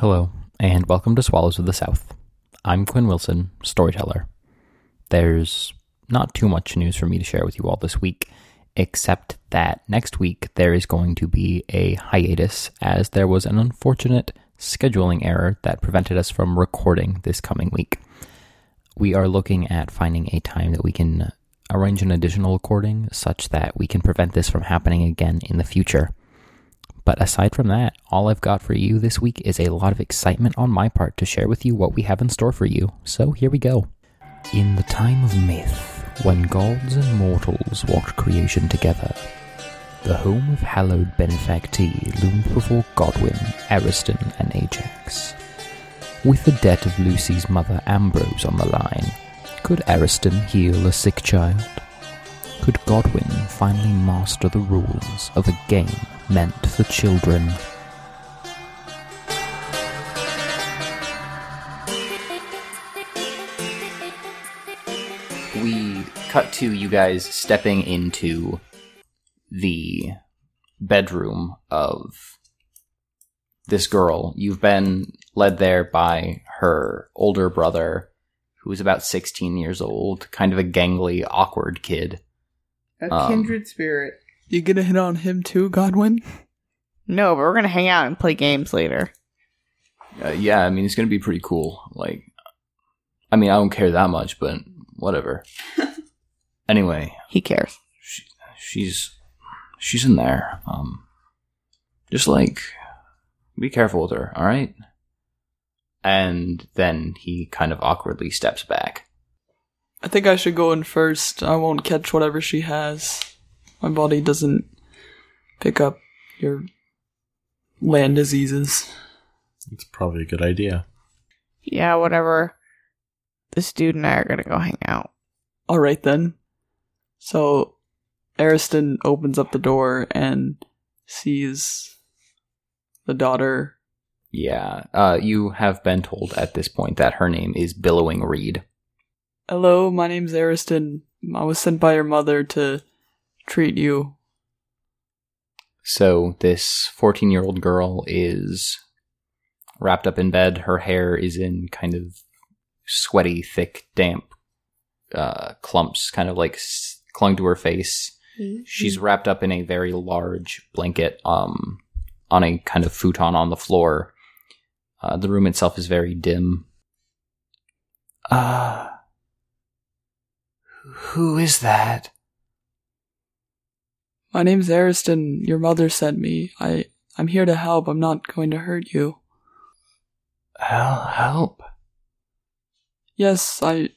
Hello, and welcome to Swallows of the South. I'm Quinn Wilson, storyteller. There's not too much news for me to share with you all this week, except that next week there is going to be a hiatus as there was an unfortunate scheduling error that prevented us from recording this coming week. We are looking at finding a time that we can arrange an additional recording such that we can prevent this from happening again in the future. But aside from that, all I've got for you this week is a lot of excitement on my part to share with you what we have in store for you. So here we go. In the time of myth, when gods and mortals walked creation together, the home of hallowed benefactee loomed before Godwin, Ariston, and Ajax. With the death of Lucy's mother Ambrose on the line, could Ariston heal a sick child? Could Godwin finally master the rules of a game meant for children? We cut to you guys stepping into the bedroom of this girl. You've been led there by her older brother, who is about 16 years old, kind of a gangly, awkward kid. A Um, kindred spirit. You gonna hit on him too, Godwin? No, but we're gonna hang out and play games later. Uh, yeah, I mean, it's going to be pretty cool. Like, I mean, I don't care that much, but whatever. anyway, He cares. she, she's she's in there. Um, just like be careful with her, all right? And then he kind of awkwardly steps back. I think I should go in first. I won't catch whatever she has. My body doesn't pick up your land diseases. It's probably a good idea. Yeah, whatever. This dude and I are gonna go hang out. Alright then. So, Ariston opens up the door and sees the daughter. Yeah, uh, you have been told at this point that her name is Billowing Reed. Hello, my name's Ariston. I was sent by your mother to treat you. So this 14 year old girl is wrapped up in bed. Her hair is in kind of sweaty, thick, damp uh, clumps, kind of like s- clung to her face. She's wrapped up in a very large blanket um, on a kind of futon on the floor. Uh, the room itself is very dim. Uh, who is that? My name's Ariston. Your mother sent me. I I'm here to help. I'm not going to hurt you. Hell, help. Yes, I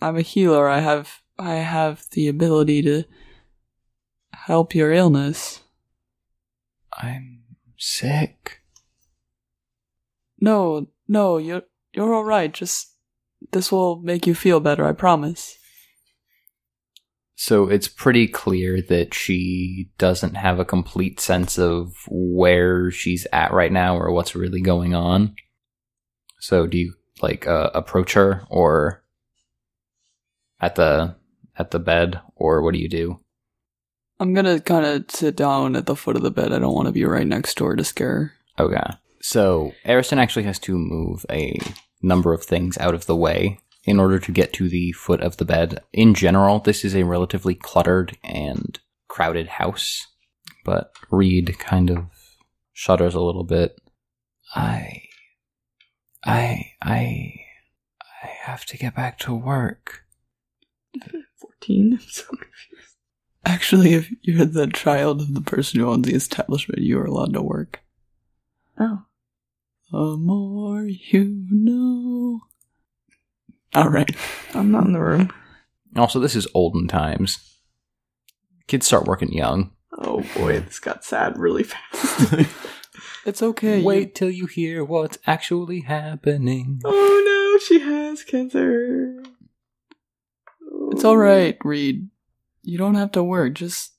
I'm a healer. I have I have the ability to help your illness. I'm sick. No, no, you're you're all right. Just this will make you feel better, I promise. So it's pretty clear that she doesn't have a complete sense of where she's at right now or what's really going on. So do you like uh, approach her or at the at the bed or what do you do? I'm gonna kind of sit down at the foot of the bed. I don't want to be right next to her to scare her. Okay. So Ariston actually has to move a number of things out of the way in order to get to the foot of the bed. In general, this is a relatively cluttered and crowded house, but Reed kind of shudders a little bit. I I I I have to get back to work. 14? I'm so confused. Actually, if you're the child of the person who owns the establishment, you are allowed to work. Oh. The more you know. Alright. I'm not in the room. Also, this is olden times. Kids start working young. Oh boy, this got sad really fast. It's okay. you- Wait till you hear what's actually happening. oh no, she has cancer. It's alright, Reed. You don't have to work. Just.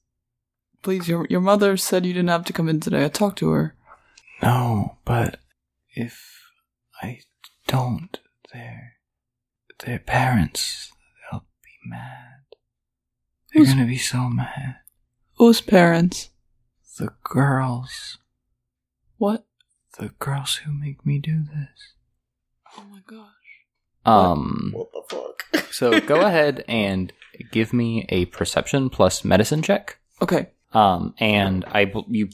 Please, your, your mother said you didn't have to come in today. I talked to her. No, but if I don't, their their parents they'll be mad. They're Who's- gonna be so mad. Whose parents? The girls. What? the girls who make me do this. Oh my gosh. Um, What the fuck? so go ahead and give me a perception plus medicine check. Okay. Um, and I bel- you,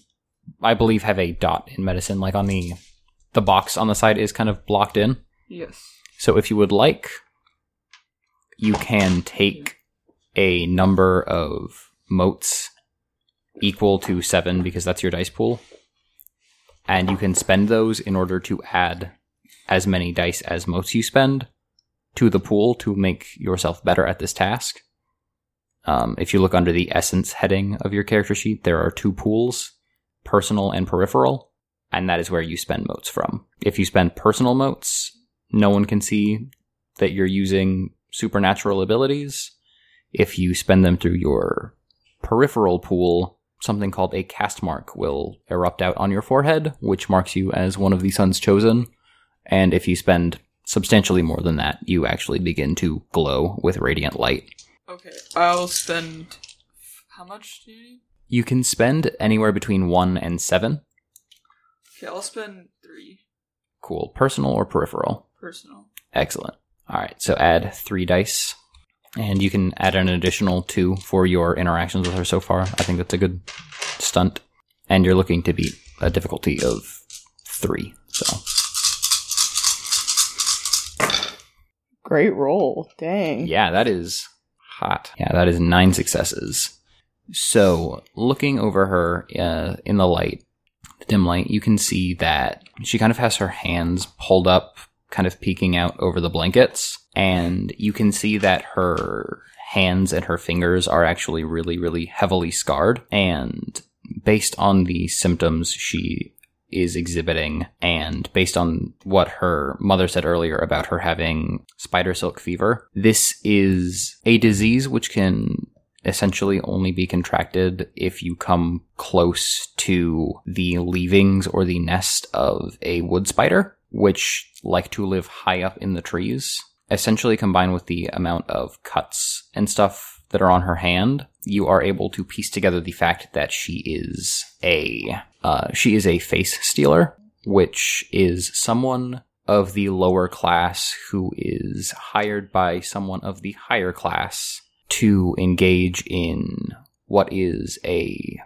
I believe have a dot in medicine, like on the the box on the side is kind of blocked in. Yes. So if you would like, you can take a number of motes equal to seven because that's your dice pool, and you can spend those in order to add as many dice as motes you spend to the pool to make yourself better at this task. Um, if you look under the essence heading of your character sheet, there are two pools, personal and peripheral, and that is where you spend motes from. If you spend personal motes, no one can see that you're using supernatural abilities. If you spend them through your peripheral pool, something called a caste mark will erupt out on your forehead, which marks you as one of the sun's chosen. And if you spend substantially more than that, you actually begin to glow with radiant light. Okay. I'll spend. How much do you need? You can spend anywhere between one and seven. Okay, I'll spend three. Cool. Personal or peripheral? Personal. Excellent. All right, so add three dice, and you can add an additional two for your interactions with her so far. I think that's a good stunt, and you're looking to beat a difficulty of three. So Great roll. Dang. yeah, that is hot. Yeah, that is nine successes. So looking over her uh, in the light, the dim light, you can see that she kind of has her hands pulled up, kind of peeking out over the blankets, and you can see that her hands and her fingers are actually really, really heavily scarred. And based on the symptoms she is exhibiting, and based on what her mother said earlier about her having spider silk fever, this is a disease which can essentially only be contracted if you come close to the leavings or the nest of a wood spider, which like to live high up in the trees. Essentially, combined with the amount of cuts and stuff that are on her hand, you are able to piece together the fact that she is a uh, she is a face stealer, which is someone of the lower class who is hired by someone of the higher class to engage in what is a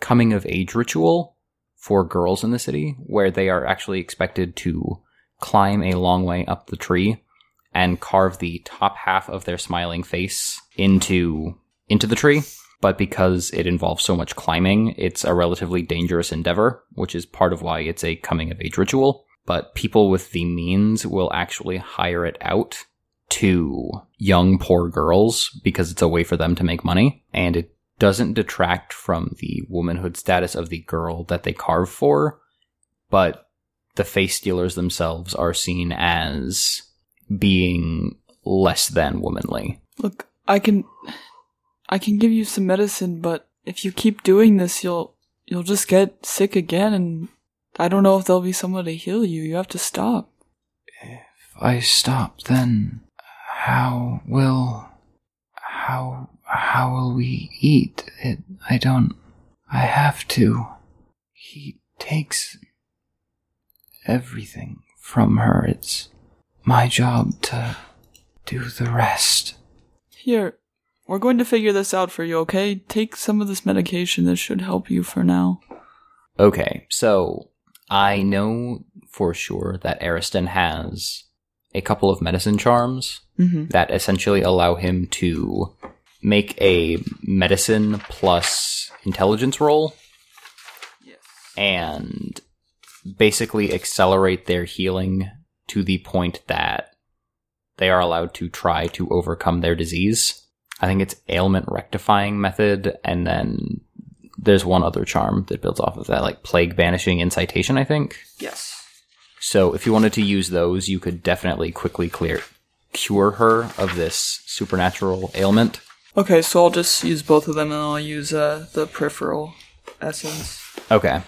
coming of age ritual for girls in the city, where they are actually expected to climb a long way up the tree and carve the top half of their smiling face into into the tree. But because it involves so much climbing, it's a relatively dangerous endeavor, which is part of why it's a coming of age ritual. But people with the means will actually hire it out to young poor girls because it's a way for them to make money and it doesn't detract from the womanhood status of the girl that they carve for, but the face stealers themselves are seen as being less than womanly. Look, I can. I can give you some medicine, but if you keep doing this, you'll. You'll just get sick again, and I don't know if there'll be someone to heal you. You have to stop. If I stop, then how will how how will we eat? It I don't I have to. He takes everything from her. It's my job to do the rest. Here, we're going to figure this out for you, okay? Take some of this medication. This should help you for now. Okay, so I know for sure that Ariston has a couple of medicine charms Mm-hmm. that essentially allow him to make a medicine plus intelligence roll Yes. and basically accelerate their healing to the point that they are allowed to try to overcome their disease. I think it's ailment rectifying method, and then there's one other charm that builds off of that, like plague banishing incitation, I think. Yes. So if you wanted to use those, you could definitely quickly clear cure her of this supernatural ailment. Okay, so I'll just use both of them, and I'll use uh, the peripheral essence. Okay.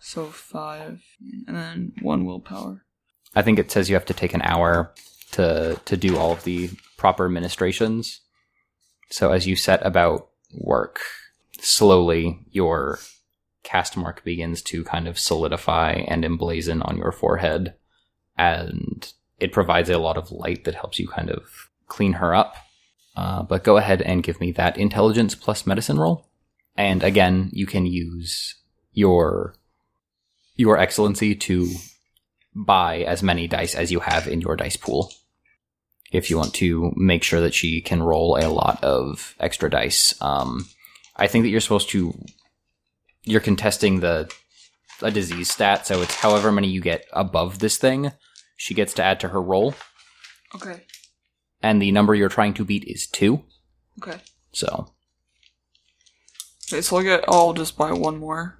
So five, and then one willpower. I think it says you have to take an hour to to do all of the proper ministrations. So as you set about work, slowly your caste mark begins to kind of solidify and emblazon on your forehead, and it provides a lot of light that helps you kind of clean her up. Uh, but go ahead and give me that intelligence plus medicine roll. And again, you can use your your excellency to buy as many dice as you have in your dice pool. If you want to make sure that she can roll a lot of extra dice, um, I think that you're supposed to. You're contesting the a disease stat, so it's however many you get above this thing, she gets to add to her roll, Okay. And the number you're trying to beat is two. Okay. So Okay, so I'll get. I'll just buy one more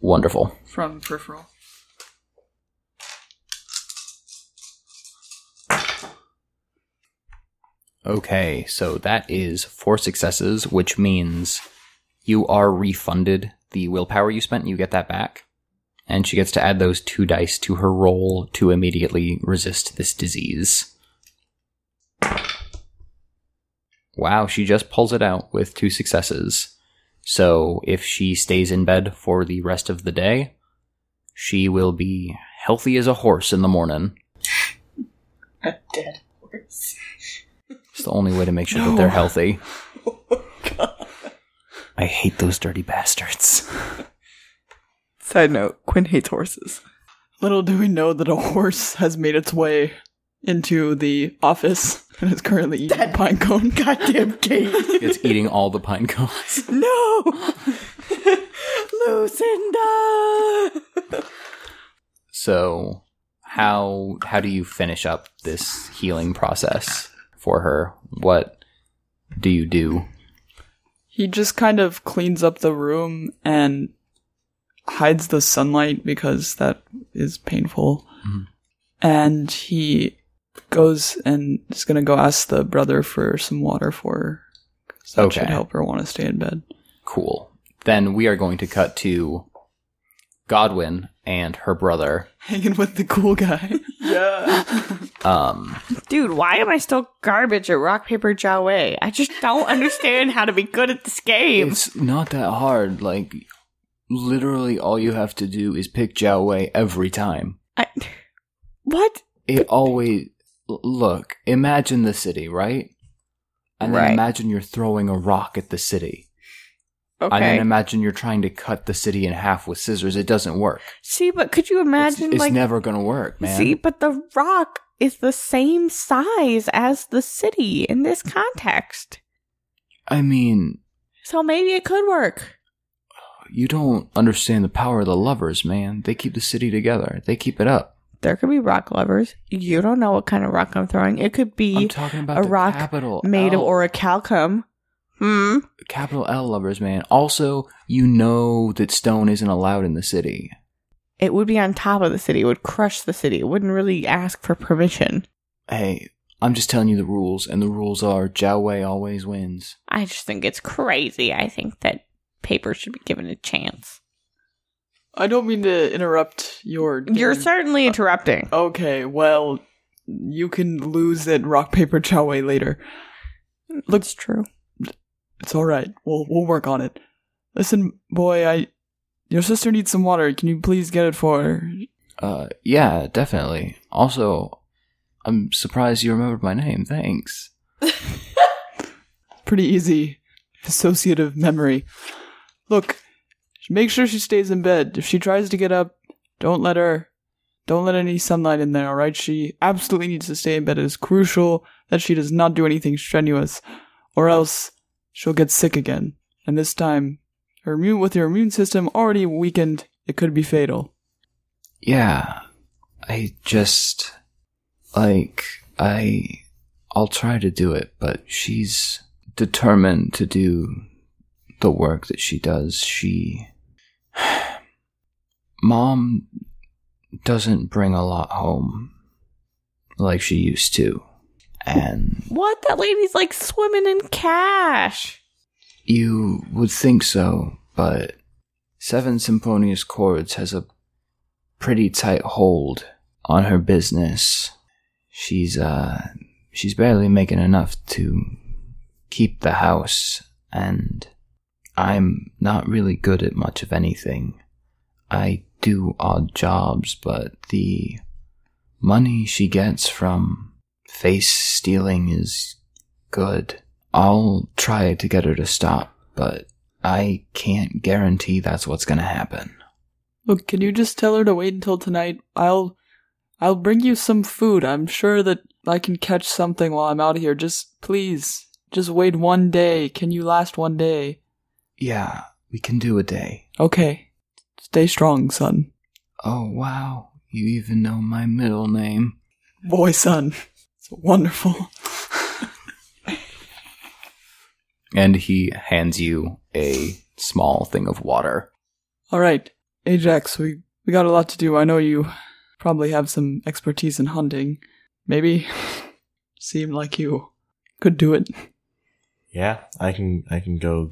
wonderful. from peripheral. Okay, so that is four successes, which means you are refunded the willpower you spent. You get that back. And she gets to add those two dice to her roll to immediately resist this disease. Wow, she just pulls it out with two successes. So if she stays in bed for the rest of the day, she will be healthy as a horse in the morning. A dead horse. It's the only way to make sure that they're healthy. Oh, God. I hate those dirty bastards. Side note: Quinn hates horses. Little do we know that a horse has made its way into the office and is currently eating a pine cone. Goddamn Kate! It's eating all the pine cones. no, Lucinda. So, how how do you finish up this healing process for her? What do you do? He just kind of cleans up the room and hides the sunlight because that is painful. Mhm. And he goes and is gonna go ask the brother for some water for her. 'cause that should help her want to stay in bed. Cool. Then we are going to cut to Godwin and her brother. Hanging with the cool guy. Yeah. Um, Dude, why am I still garbage at rock paper Jiaowei? I just don't understand how to be good at this game. it's not that hard. Like, literally, all you have to do is pick Jiao every time. I, what? it always l- look imagine the city right? And then imagine you're throwing a rock at the city. Okay. and then imagine you're trying to cut the city in half with scissors. It doesn't work. See, but could you it's, imagine it's like never gonna work man. See, but the rock is the same size as the city in this context. i mean So maybe it could work. you don't understand the power of the lovers man. They keep the city together. They keep it up There could be rock lovers. You don't know what kind of rock I'm throwing. It could i'm be talking about a the rock capital made of orichalcum. Hmm. capital l lovers man also you know that stone isn't allowed in the city It would be on top of the city. It would crush the city. It wouldn't really ask for permission. hey i'm just telling you the rules and the rules are jiao wei always wins I just think it's crazy. I think that paper should be given a chance. I don't mean to interrupt your. You're game. certainly interrupting. Okay, well, you can lose at rock paper chow later. Looks true. It's all right. We'll we'll work on it. Listen, boy, I your sister needs some water. Can you please get it for her? Uh, yeah, definitely. Also, I'm surprised you remembered my name. Thanks. Pretty easy. Associative memory. Look, make sure she stays in bed. If she tries to get up, don't let her. Don't let any sunlight in there, alright? She absolutely needs to stay in bed. It is crucial that she does not do anything strenuous, or else she'll get sick again. And this time, her immune with her immune system already weakened, it could be fatal. Yeah, I just like I. I'll try to do it, but she's determined to do the work that she does. She. Mom doesn't bring a lot home like she used to. And What? That lady's like swimming in cash. You would think so, but Seven Symphonious Chords has a pretty tight hold on her business. She's uh she's barely making enough to keep the house and I'm not really good at much of anything. I do odd jobs, but the money she gets from face stealing is good. I'll try to get her to stop, but I can't guarantee that's what's gonna happen. Look, can you just tell her to wait until tonight? I'll I'll bring you some food. I'm sure that I can catch something while I'm out here. Just please, just wait one day. Can you last one day? Yeah, we can do a day. Okay. Stay strong, son. Oh, wow. You even know my middle name. Boy, son. It's wonderful. And he hands you a small thing of water. All right, Ajax, we we got a lot to do. I know you probably have some expertise in hunting. Maybe seemed like you could do it. Yeah, I can I can go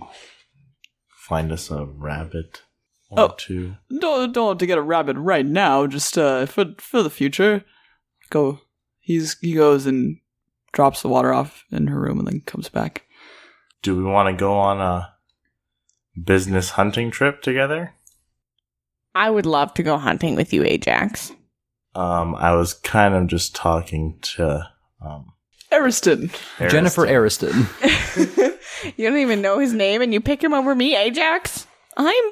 find us a rabbit or Oh. two. Don't don't have to get a rabbit right now. Just uh, for for the future. Go. He's he goes and drops the water off in her room and then comes back. Do we want to go on a business hunting trip together? I would love to go hunting with you, Ajax. Um, I was kind of just talking to um Ariston. Jennifer Ariston. You don't even know his name and you pick him over me, Ajax? I'm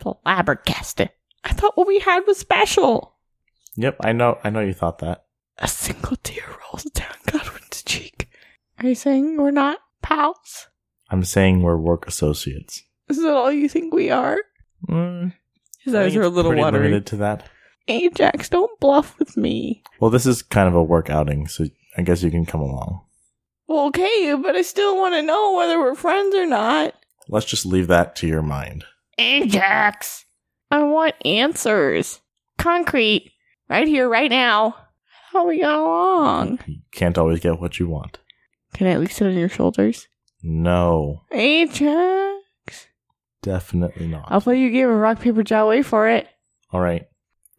flabbergasted. I thought what we had was special. Yep, I know. I know you thought that. A single tear rolls down Godwin's cheek. Are you saying we're not pals? I'm saying we're work associates. Is that all you think we are? Mm, His eyes are a little pretty watery. limited to that. Ajax, don't bluff with me. Well, this is kind of a work outing, so I guess you can come along. Well, okay, but I still want to know whether we're friends or not. Let's just leave that to your mind. Ajax, I want answers. Concrete. Right here, right now. How we got along. You can't always get what you want. Can I at least sit on your shoulders? No, Ajax. definitely not. I'll play you a game of rock, paper, Joway for it. All right.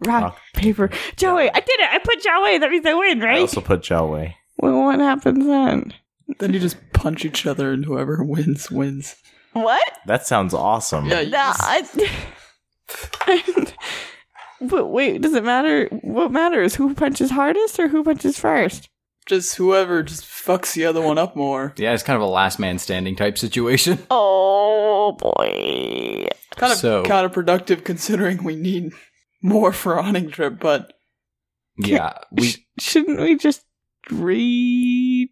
Rock, Rock, paper, Joway. I did it. I put Joway. That means I win, right? I also put Zhao well, what happens then? Then you just punch each other and whoever wins wins. What? That sounds awesome. Yeah, you No, just- I, but wait, does it matter? What matters? Who punches hardest or who punches first? just whoever just fucks the other one up more. yeah, it's kind of a last man standing type situation. Oh boy. Kind of So- counterproductive considering we need more for a hunting trip, but Yeah, we Sh- shouldn't we just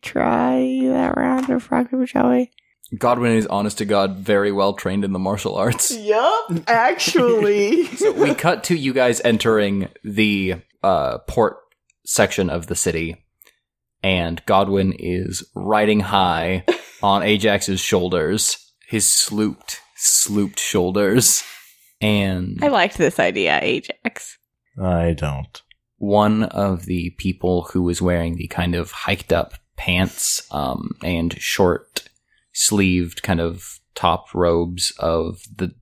retry that round of rock paper shall we? Godwin is honest to God very well trained in the martial arts. Yup, actually. So we cut to you guys entering the uh, port section of the city, and Godwin is riding high on Ajax's shoulders, his slooped, slooped shoulders, and I liked this idea, Ajax. I don't. one of the people who was wearing the kind of hiked up pants um, and short sleeved kind of top robes of the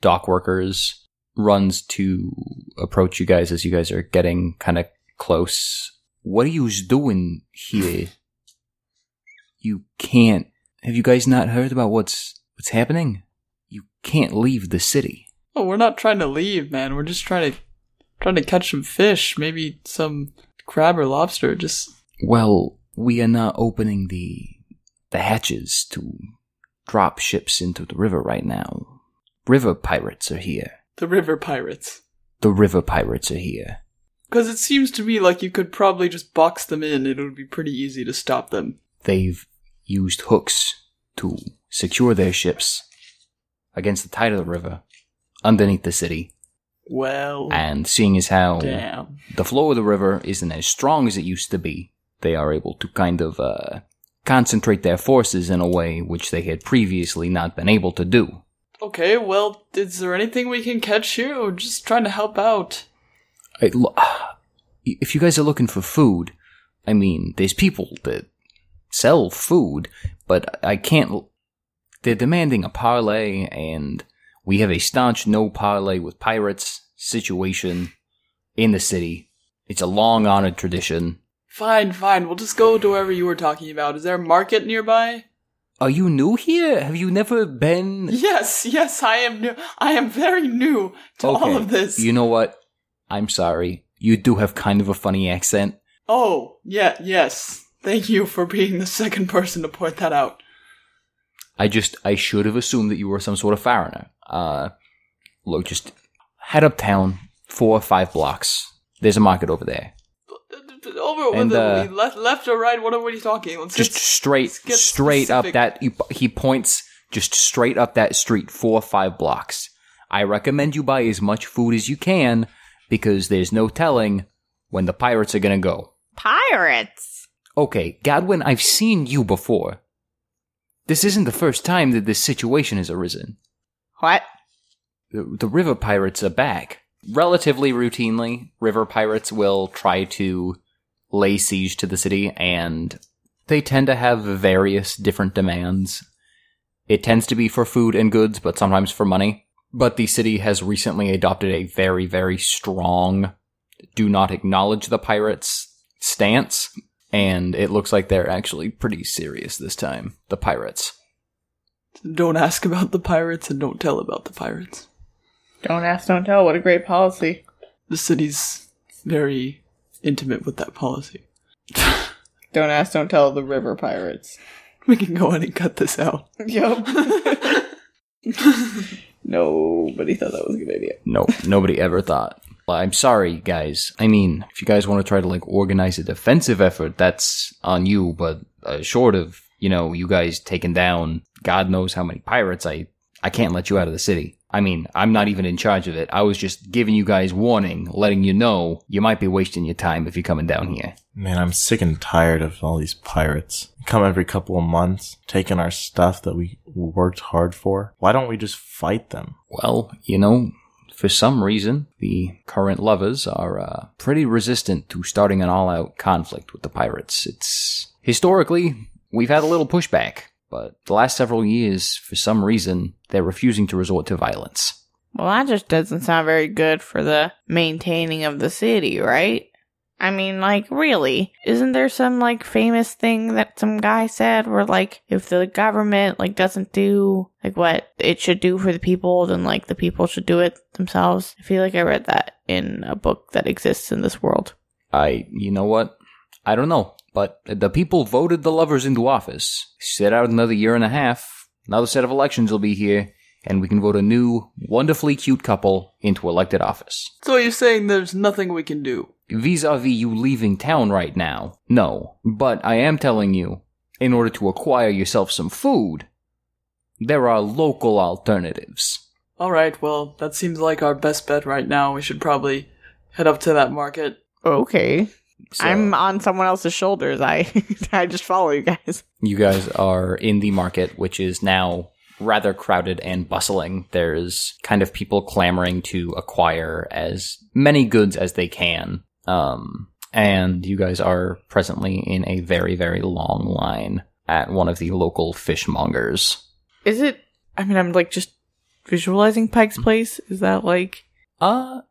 dock workers runs to approach you guys as you guys are getting kind of close. What are you doing here? You can't. Have you guys not heard about what's what's happening? You can't leave the city. oh, we're not trying to leave, man. We're just trying to trying to catch some fish, maybe some crab or lobster. Just Well, we are not opening the the hatches to drop ships into the river right now. River pirates are here. the river pirates. The river pirates are here. Because it seems to me like you could probably just box them in. It would be pretty easy to stop them. They've used hooks to secure their ships against the tide of the river underneath the city. Well, And seeing as how damn. the flow of the river isn't as strong as it used to be, they are able to kind of uh, concentrate their forces in a way which they had previously not been able to do. Okay, well, is there anything we can catch here? We're just trying to help out. I, if you guys are looking for food, I mean, there's people that sell food, but I can't. They're demanding a parlay, and we have a staunch no parlay with pirates situation in the city. It's a long honored tradition. Fine, fine. We'll just go to wherever you were talking about. Is there a market nearby? Are you new here? Have you never been? Yes, yes, I am new. I am very new to all of this. You know what? I'm sorry. You do have kind of a funny accent. oh, yeah, yes. Thank you for being the second person to point that out. I just, I should have assumed that you were some sort of foreigner. Uh, look, just head uptown, four or five blocks. There's a market over there. Over And, uh, the left, left or right? What are we talking? Let's Just get- straight, let's get straight up that, he, he points just straight up that street, four or five blocks. I recommend you buy as much food as you can because there's no telling when the pirates are gonna go. Pirates. Okay, Godwin, I've seen you before. This isn't the first time that this situation has arisen. What? The, the river pirates are back. Relatively routinely, river pirates will try to lay siege to the city, and they tend to have various different demands. It tends to be for food and goods, but sometimes for money. But the city has recently adopted a very, very strong do not acknowledge the pirates stance, and it looks like they're actually pretty serious this time. The pirates. Don't ask about the pirates and don't tell about the pirates. Don't ask, don't tell. What a great policy. The city's very intimate with that policy. Don't ask, don't tell the river pirates. We can go in and cut this out. Yup. Nobody thought that was a good idea. No, nobody ever thought. Well, I'm sorry, guys. I mean, if you guys want to try to like organize a defensive effort, that's on you. But uh, short of you know you guys taking down God knows how many pirates, I I can't let you out of the city. I mean, I'm not even in charge of it. I was just giving you guys warning, letting you know you might be wasting your time if you're coming down here. Man, I'm sick and tired of all these pirates. Come every couple of months, taking our stuff that we worked hard for. Why don't we just fight them? Well, you know, for some reason, the current lovers are uh, pretty resistant to starting an all out conflict with the pirates. It's historically, we've had a little pushback, but the last several years, for some reason, they're refusing to resort to violence. Well, that just doesn't sound very good for the maintaining of the city, right? I mean, like, really? Isn't there some, like, famous thing that some guy said where, like, if the government, like, doesn't do, like, what it should do for the people, then, like, the people should do it themselves? I feel like I read that in a book that exists in this world. I, you know what? I don't know, but the people voted the lovers into office. Sit out another year and a half, another set of elections will be here, and we can vote a new, wonderfully cute couple into elected office. So you're saying there's nothing we can do? vis-a-vis you leaving town right now. No, but I am telling you, in order to acquire yourself some food, there are local alternatives. Alright, well, that seems like our best bet right now. We should probably head up to that market. Okay. So, I'm on someone else's shoulders. I I just follow you guys. you guys are in the market, which is now rather crowded and bustling. There's kind of people clamoring to acquire as many goods as they can. Um, and you guys are presently in a very, very long line at one of the local fishmongers. Is it? I mean, I'm like just visualizing Pike's Place. Is that like? Uh,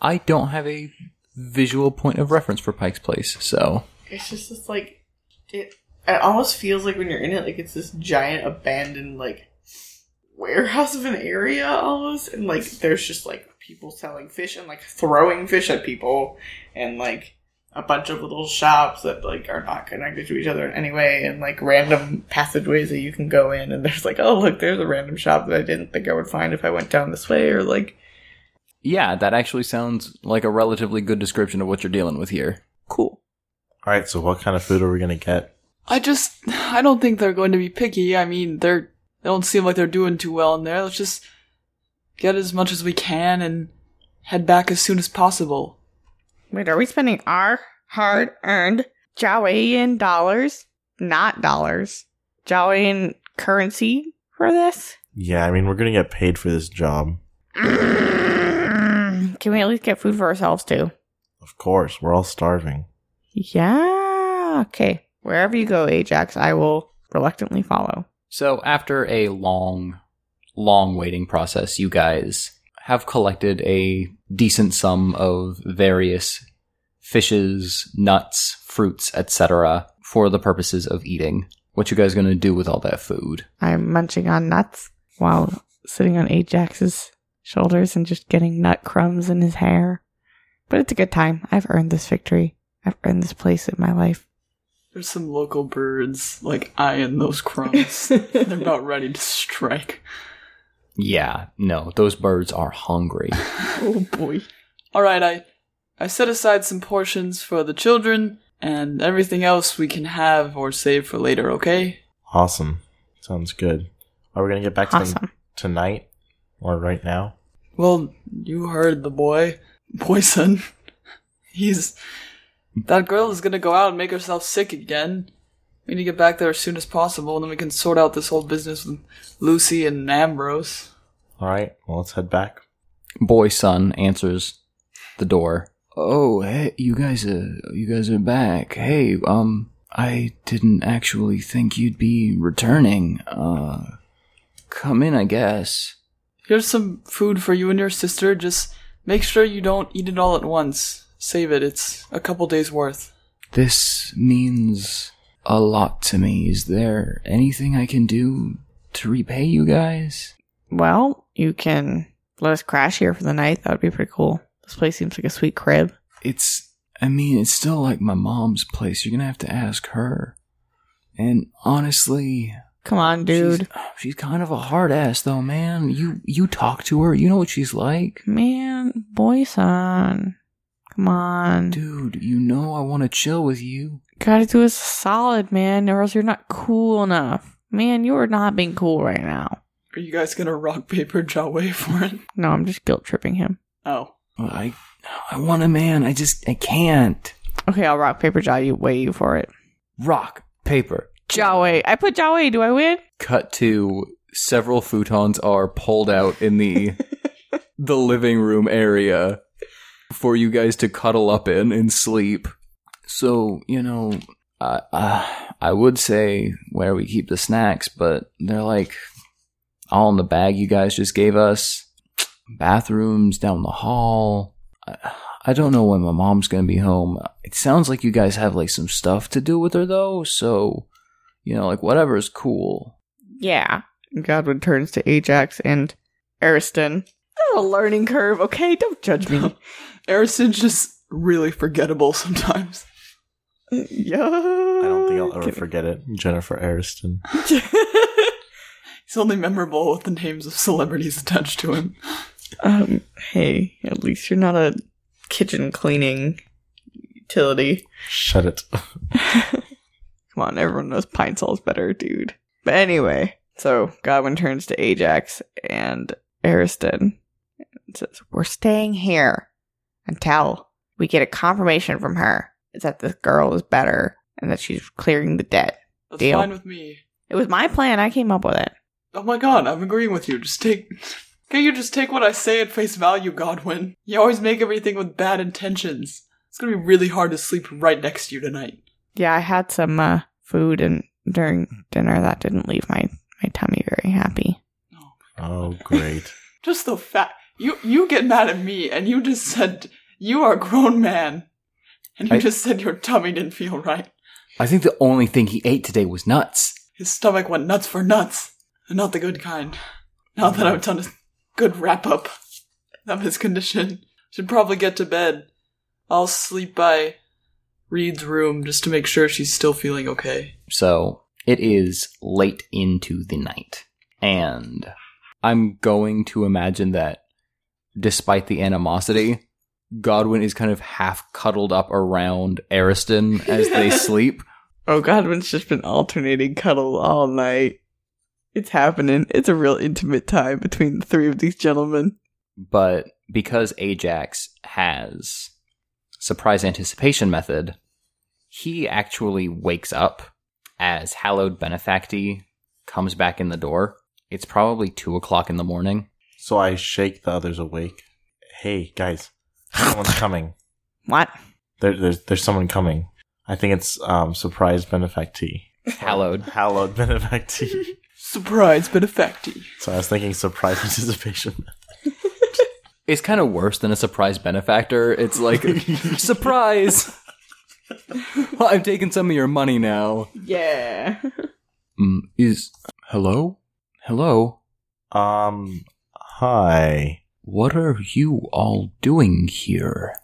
I don't have a visual point of reference for Pike's Place, so It's just this like it. It almost feels like when you're in it, like it's this giant abandoned like warehouse of an area almost, and like there's just like people selling fish and like throwing fish at people, and like a bunch of little shops that like are not connected to each other in any way, and like random passageways that you can go in, and there's like oh look, there's a random shop that I didn't think I would find if I went down this way, or like yeah, that actually sounds like a relatively good description of what you're dealing with here. cool. Alright, so what kind of food are we gonna get? I just, I don't think they're going to be picky. I mean, they're, they don't seem like they're doing too well in there. Let's just get as much as we can and head back as soon as possible. Wait, are we spending our hard earned Jawayan dollars? Not dollars. Jawayan currency for this? Yeah, I mean, we're gonna get paid for this job. Can we at least get food for ourselves too? Of course, we're all starving. Yeah. Okay. Wherever you go, Ajax, I will reluctantly follow. So after a long, long waiting process, you guys have collected a decent sum of various fishes, nuts, fruits, etc. for the purposes of eating. What you guys gonna do with all that food? I'm munching on nuts while sitting on Ajax's shoulders and just getting nut crumbs in his hair. But it's a good time. I've earned this victory. I've earned this place in my life. There's some local birds like eyeing those crumbs. They're about ready to strike. Yeah, no, those birds are hungry. Oh boy. All right, I I set aside some portions for the children, and everything else we can have or save for later. Okay? Awesome. Sounds good. Are we gonna get back to them tonight or right now? Well, you heard the boy, boy son. He's that girl is gonna go out and make herself sick again. We need to get back there as soon as possible, and then we can sort out this whole business with Lucy and Ambrose. All right. Well, let's head back. Boy son answers the door. Oh, hey, you guys, uh, you guys are back. Hey, um, I didn't actually think you'd be returning. Uh, come in, I guess. Here's some food for you and your sister. Just make sure you don't eat it all at once. Save it. It's a couple days worth. This means a lot to me. Is there anything I can do to repay you guys? Well, you can let us crash here for the night. That would be pretty cool. This place seems like a sweet crib. It's, I mean, it's still like my mom's place. You're gonna have to ask her. And honestly, Come on, dude. She's, she's kind of a hard ass though, man. You you talk to her, you know what she's like. Man, boy son. Come on. Dude, you know I want to chill with you. Gotta do us a solid, man, or else you're not cool enough. Man, you are not being cool right now. Are you guys gonna rock paper Jawe for it? No, I'm just guilt tripping him. Oh. Well, I I want a man. I just I can't. Okay, I'll rock, paper, jaw you, weigh you for it. Rock, paper. Jawe. I put Jawe. Do I win? Cut to several futons are pulled out in the the living room area for you guys to cuddle up in and sleep. So, you know, uh, uh, I would say where we keep the snacks, but they're like all in the bag you guys just gave us. Bathrooms down the hall. I, I don't know when my mom's gonna be home. It sounds like you guys have like some stuff to do with her though, so you know, like whatever is cool. Yeah. Godwin turns to Ajax and Ariston. A learning curve, okay? Don't judge me. Ariston's just really forgettable sometimes. yeah. I don't think I'll ever forget it. Jennifer Ariston. He's only memorable with the names of celebrities attached to him. Um, hey, at least you're not a kitchen cleaning utility. Shut it. Come on, everyone knows Pine Sol's better, dude. But anyway, so Godwin turns to Ajax and Ariston and says, We're staying here until we get a confirmation from her that this girl is better and that she's clearing the debt. That's Deal. fine with me. It was my plan. I came up with it. Oh my god, I'm agreeing with you. Just take. Can't you just take what I say at face value, Godwin? You always make everything with bad intentions. It's gonna be really hard to sleep right next to you tonight. Yeah, I had some uh, food and during dinner that didn't leave my, my tummy very happy. Oh, great. Just the fact you you get mad at me and you just said you are a grown man, and you I- just said your tummy didn't feel right. I think the only thing he ate today was nuts. His stomach went nuts for nuts, and not the good kind. Now that I've done a good wrap up of his condition, should probably get to bed. I'll sleep by Reed's room just to make sure she's still feeling okay. So it is late into the night. And I'm going to imagine that despite the animosity, Godwin is kind of half cuddled up around Ariston as they sleep. Oh, Godwin's just been alternating cuddle all night. It's happening. It's a real intimate time between the three of these gentlemen. But because Ajax has surprise anticipation method, he actually wakes up as Hallowed Benefactee comes back in the door. It's probably two o'clock in the morning. So I shake the others awake. Hey, guys. Someone's coming. What? There, there's, there's someone coming. I think it's um, surprise benefactee. Hallowed. Hallowed benefactee. Surprise, but effective. so I was thinking surprise anticipation. It's kind of worse than a surprise benefactor. It's like, surprise! well, I've taken some of your money now. Yeah. Mm, is hello? Hello? Um, hi. What are you all doing here?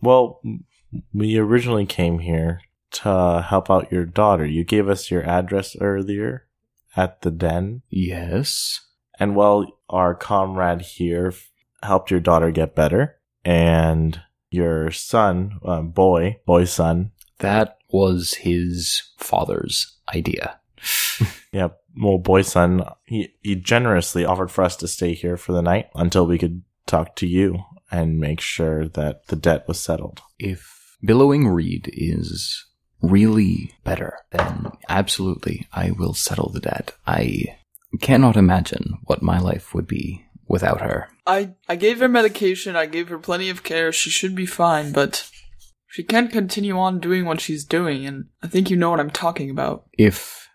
Well, we originally came here to help out your daughter. You gave us your address earlier at the den. Yes. And well, our comrade here helped your daughter get better. And your son, uh, boy, boy son, That was his father's idea. yeah, well, boy son, he, he generously offered for us to stay here for the night until we could talk to you and make sure that the debt was settled. If billowing reed is really better, then absolutely I will settle the debt. I cannot imagine what my life would be without her. I I gave her medication. I gave her plenty of care. She should be fine, but she can't continue on doing what she's doing. And I think you know what I'm talking about. If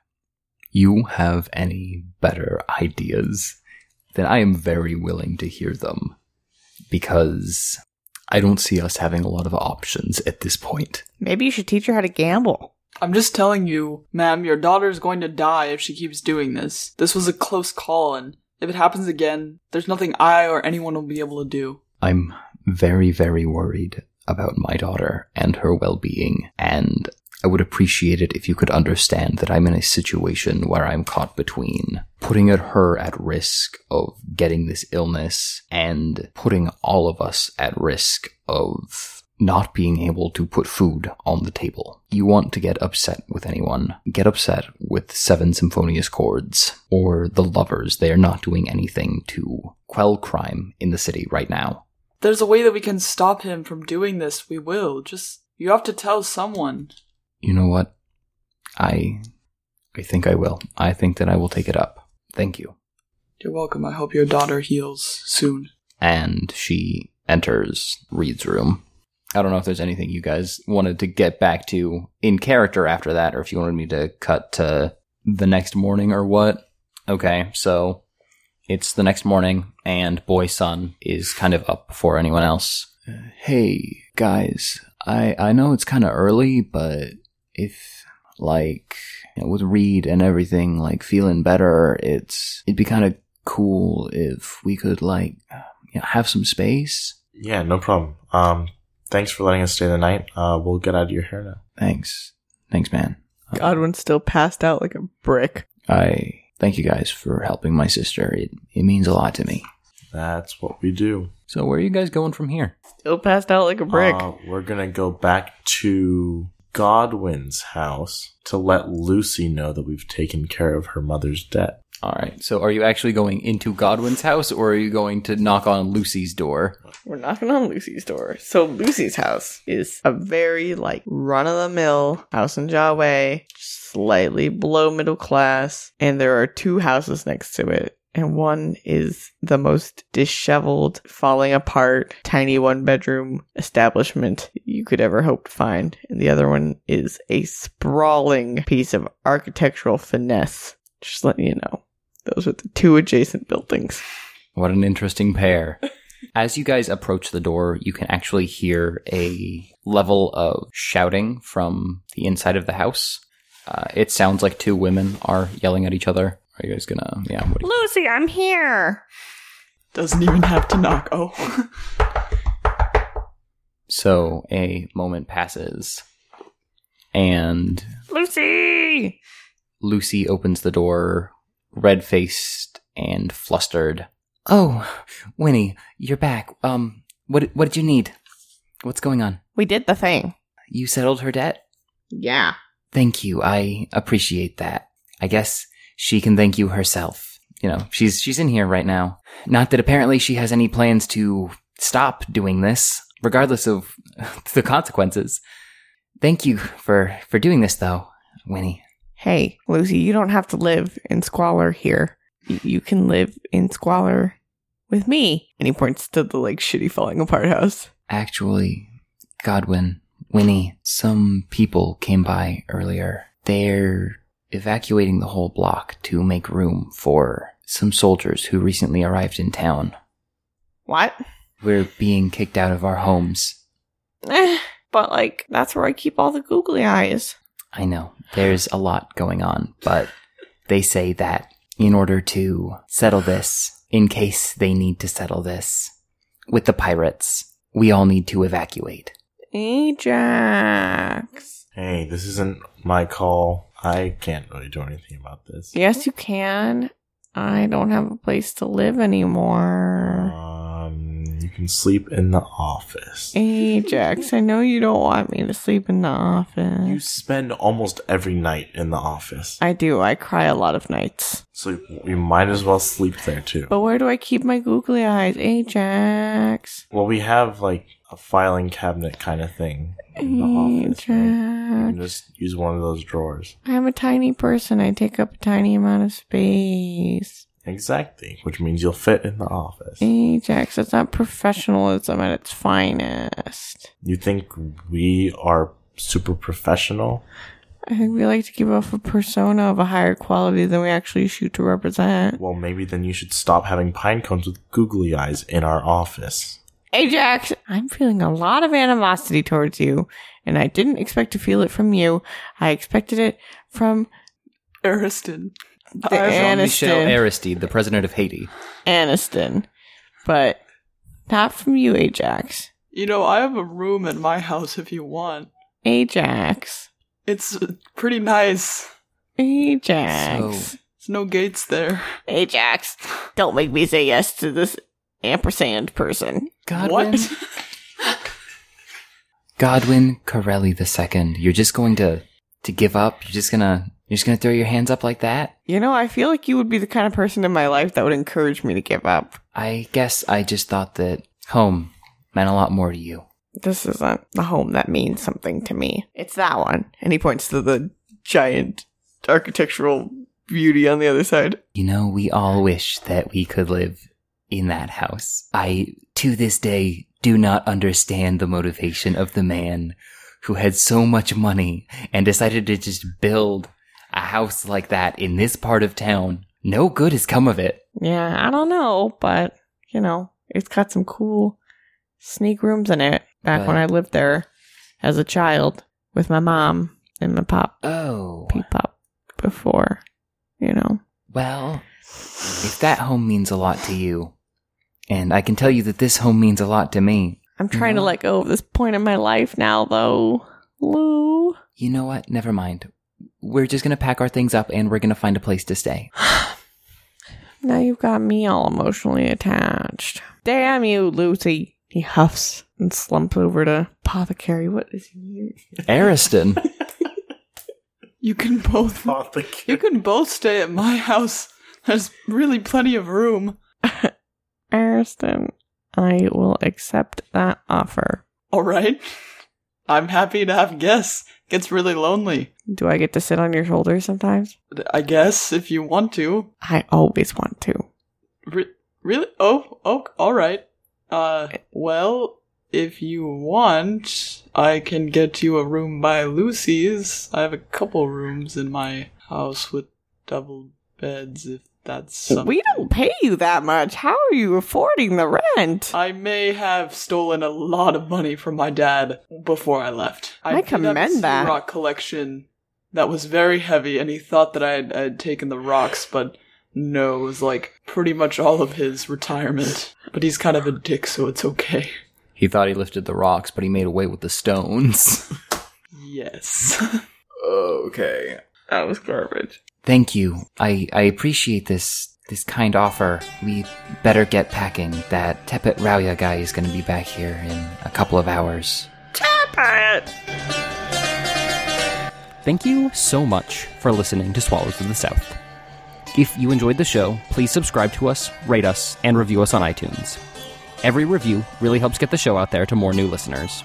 you have any better ideas, then I am very willing to hear them because I don't see us having a lot of options at this point. Maybe you should teach her how to gamble. I'm just telling you, ma'am, your daughter's going to die if she keeps doing this. This was a close call, and if it happens again, there's nothing I or anyone will be able to do. I'm very, very worried about my daughter and her well being, and I would appreciate it if you could understand that I'm in a situation where I'm caught between putting her at risk of getting this illness and putting all of us at risk of not being able to put food on the table. You want to get upset with anyone, get upset with Seven Symphonious Chords or the lovers. They are not doing anything to quell crime in the city right now. There's a way that we can stop him from doing this. We will. Just, you have to tell someone. You know what? I I think I will. I think that I will take it up. Thank you. You're welcome. I hope your daughter heals soon. And she enters Reed's room. I don't know if there's anything you guys wanted to get back to in character after that, or if you wanted me to cut to the next morning or what. Okay, so it's the next morning, and Boy Son is kind of up before anyone else. Uh, hey, guys, I, I know it's kind of early, but if, like, you know, with Reed and everything, like, feeling better, it's, it'd be kind of cool if we could, like, you know, have some space. Yeah, no problem. Um, thanks for letting us stay the night. Uh, we'll get out of your hair now. Thanks. Thanks, man. Godwin's still passed out like a brick. I thank you guys for helping my sister. It, it means a lot to me. That's what we do. So, where are you guys going from here? Still passed out like a brick. Uh, we're gonna go back to Godwin's house to let Lucy know that we've taken care of her mother's debt. All right. So, are you actually going into Godwin's house, or are you going to knock on Lucy's door? We're knocking on Lucy's door. So Lucy's house is a very like run of the mill house in Jaway, slightly below middle class, and there are two houses next to it. And one is the most disheveled, falling apart, tiny one bedroom establishment you could ever hope to find. And the other one is a sprawling piece of architectural finesse. Just letting you know. Those are the two adjacent buildings. What an interesting pair. As you guys approach the door, you can actually hear a level of shouting from the inside of the house. Uh, it sounds like two women are yelling at each other. Are you guys gonna? Yeah. What do you- Lucy, I'm here. Doesn't even have to knock. Oh. so a moment passes, and Lucy! Lucy opens the door, red faced and flustered. Oh, Winnie, you're back. Um, what what did you need? What's going on? We did the thing. You settled her debt? Yeah. Thank you. I appreciate that. I guess she can thank you herself. You know, she's she's in here right now. Not that apparently she has any plans to stop doing this, regardless of the consequences. Thank you for for doing this though, Winnie. Hey, Lucy, you don't have to live in squalor here. You can live in squalor with me. And he points to the like shitty falling apart house. Actually, Godwin, Winnie, some people came by earlier. They're evacuating the whole block to make room for some soldiers who recently arrived in town. What? We're being kicked out of our homes. Eh, but like, that's where I keep all the googly eyes. I know, there's a lot going on, but they say that in order to settle this, in case they need to settle this with the pirates, we all need to evacuate. Ajax. Hey, this isn't my call. I can't really do anything about this. Yes, you can. I don't have a place to live anymore. Um, you can sleep in the office. Ajax, I know you don't want me to sleep in the office. You spend almost every night in the office, I do. I cry a lot of nights. so you might as well sleep there too. But where do I keep my googly eyes? Ajax. Well, we have like a filing cabinet kind of thing in the office. You can just use one of those drawers. I'm a tiny person. I take up a tiny amount of space. Exactly, which means you'll fit in the office. Ajax, that's not professionalism at its finest. You think we are super professional? I think we like to give off a persona of a higher quality than we actually shoot to represent. Well, maybe then you should stop having pine cones with googly eyes in our office. Ajax, I'm feeling a lot of animosity towards you, and I didn't expect to feel it from you. I expected it from Ariston. the Jean-Michel Aristide, the president of Haiti. Aniston. But not from you, Ajax. You know, I have a room in my house if you want. Ajax. It's pretty nice. Ajax. So- There's no gates there. Ajax. Don't make me say yes to this ampersand person. Godwin, What? Godwin Corelli the second. You're just going to to give up. You're just gonna you're just gonna throw your hands up like that. You know, I feel like you would be the kind of person in my life that would encourage me to give up. I guess I just thought that home meant a lot more to you. This isn't the home that means something to me. It's that one. And he points to the giant architectural beauty on the other side. You know, we all wish that we could live in that house. I, to this day, do not understand the motivation of the man who had so much money and decided to just build a house like that in this part of town. No good has come of it. Yeah, I don't know, but you know, it's got some cool sneak rooms in it. Back But- when I lived there as a child with my mom and my pop, Oh. peep pop before, you know. Well, if that home means a lot to you, and I can tell you that this home means a lot to me, I'm trying to let go of this point in my life now, though. Lou. you know what? Never mind. We're just gonna pack our things up and we're gonna find a place to stay. Now you've got me all emotionally attached. Damn you, Lucy. He huffs and slumps over to Apothecary. What is he? Ariston. You can both. Thought the You can both stay at my house. There's really plenty of room. Ariston, I will accept that offer. All right. I'm happy to have guests. Gets really lonely. Do I get to sit on your shoulder sometimes? I guess if you want to. I always want to. Re- really? Oh, oh, all right. Uh, well, if you want, I can get you a room by Lucy's. I have a couple rooms in my house with double beds. If that's something. We don't pay you that much. How are you affording the rent? I may have stolen a lot of money from my dad before I left. I did have a commend that. Rock collection that was very heavy, and he thought that I had, I had taken the rocks, but no, it was like pretty much all of his retirement. But he's kind of a dick, so it's okay. he thought he lifted the rocks, but he made away with the stones. Yes. okay. That was garbage. Thank you. I, I appreciate this this kind offer. We better get packing. That Tepet Rauya guy is going to be back here in a couple of hours. Tepet! Thank you so much for listening to Swallows of the South. If you enjoyed the show, please subscribe to us, rate us, and review us on iTunes. Every review really helps get the show out there to more new listeners.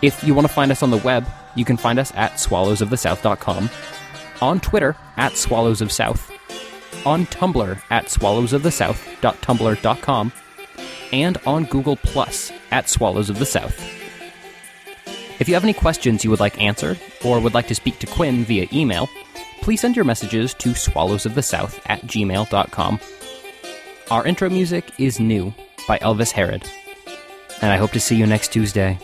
If you want to find us on the web, you can find us at swallowsofthesouth.com, on Twitter at Swallows of South, on Tumblr at swallowsofthesouth.tumblr.com, and on Google Plus at Swallows of the South. If you have any questions you would like answered, or would like to speak to Quinn via email, please send your messages to swallowsofthesouth at gmail.com. Our intro music is new by Elvis Herod, and I hope to see you next Tuesday.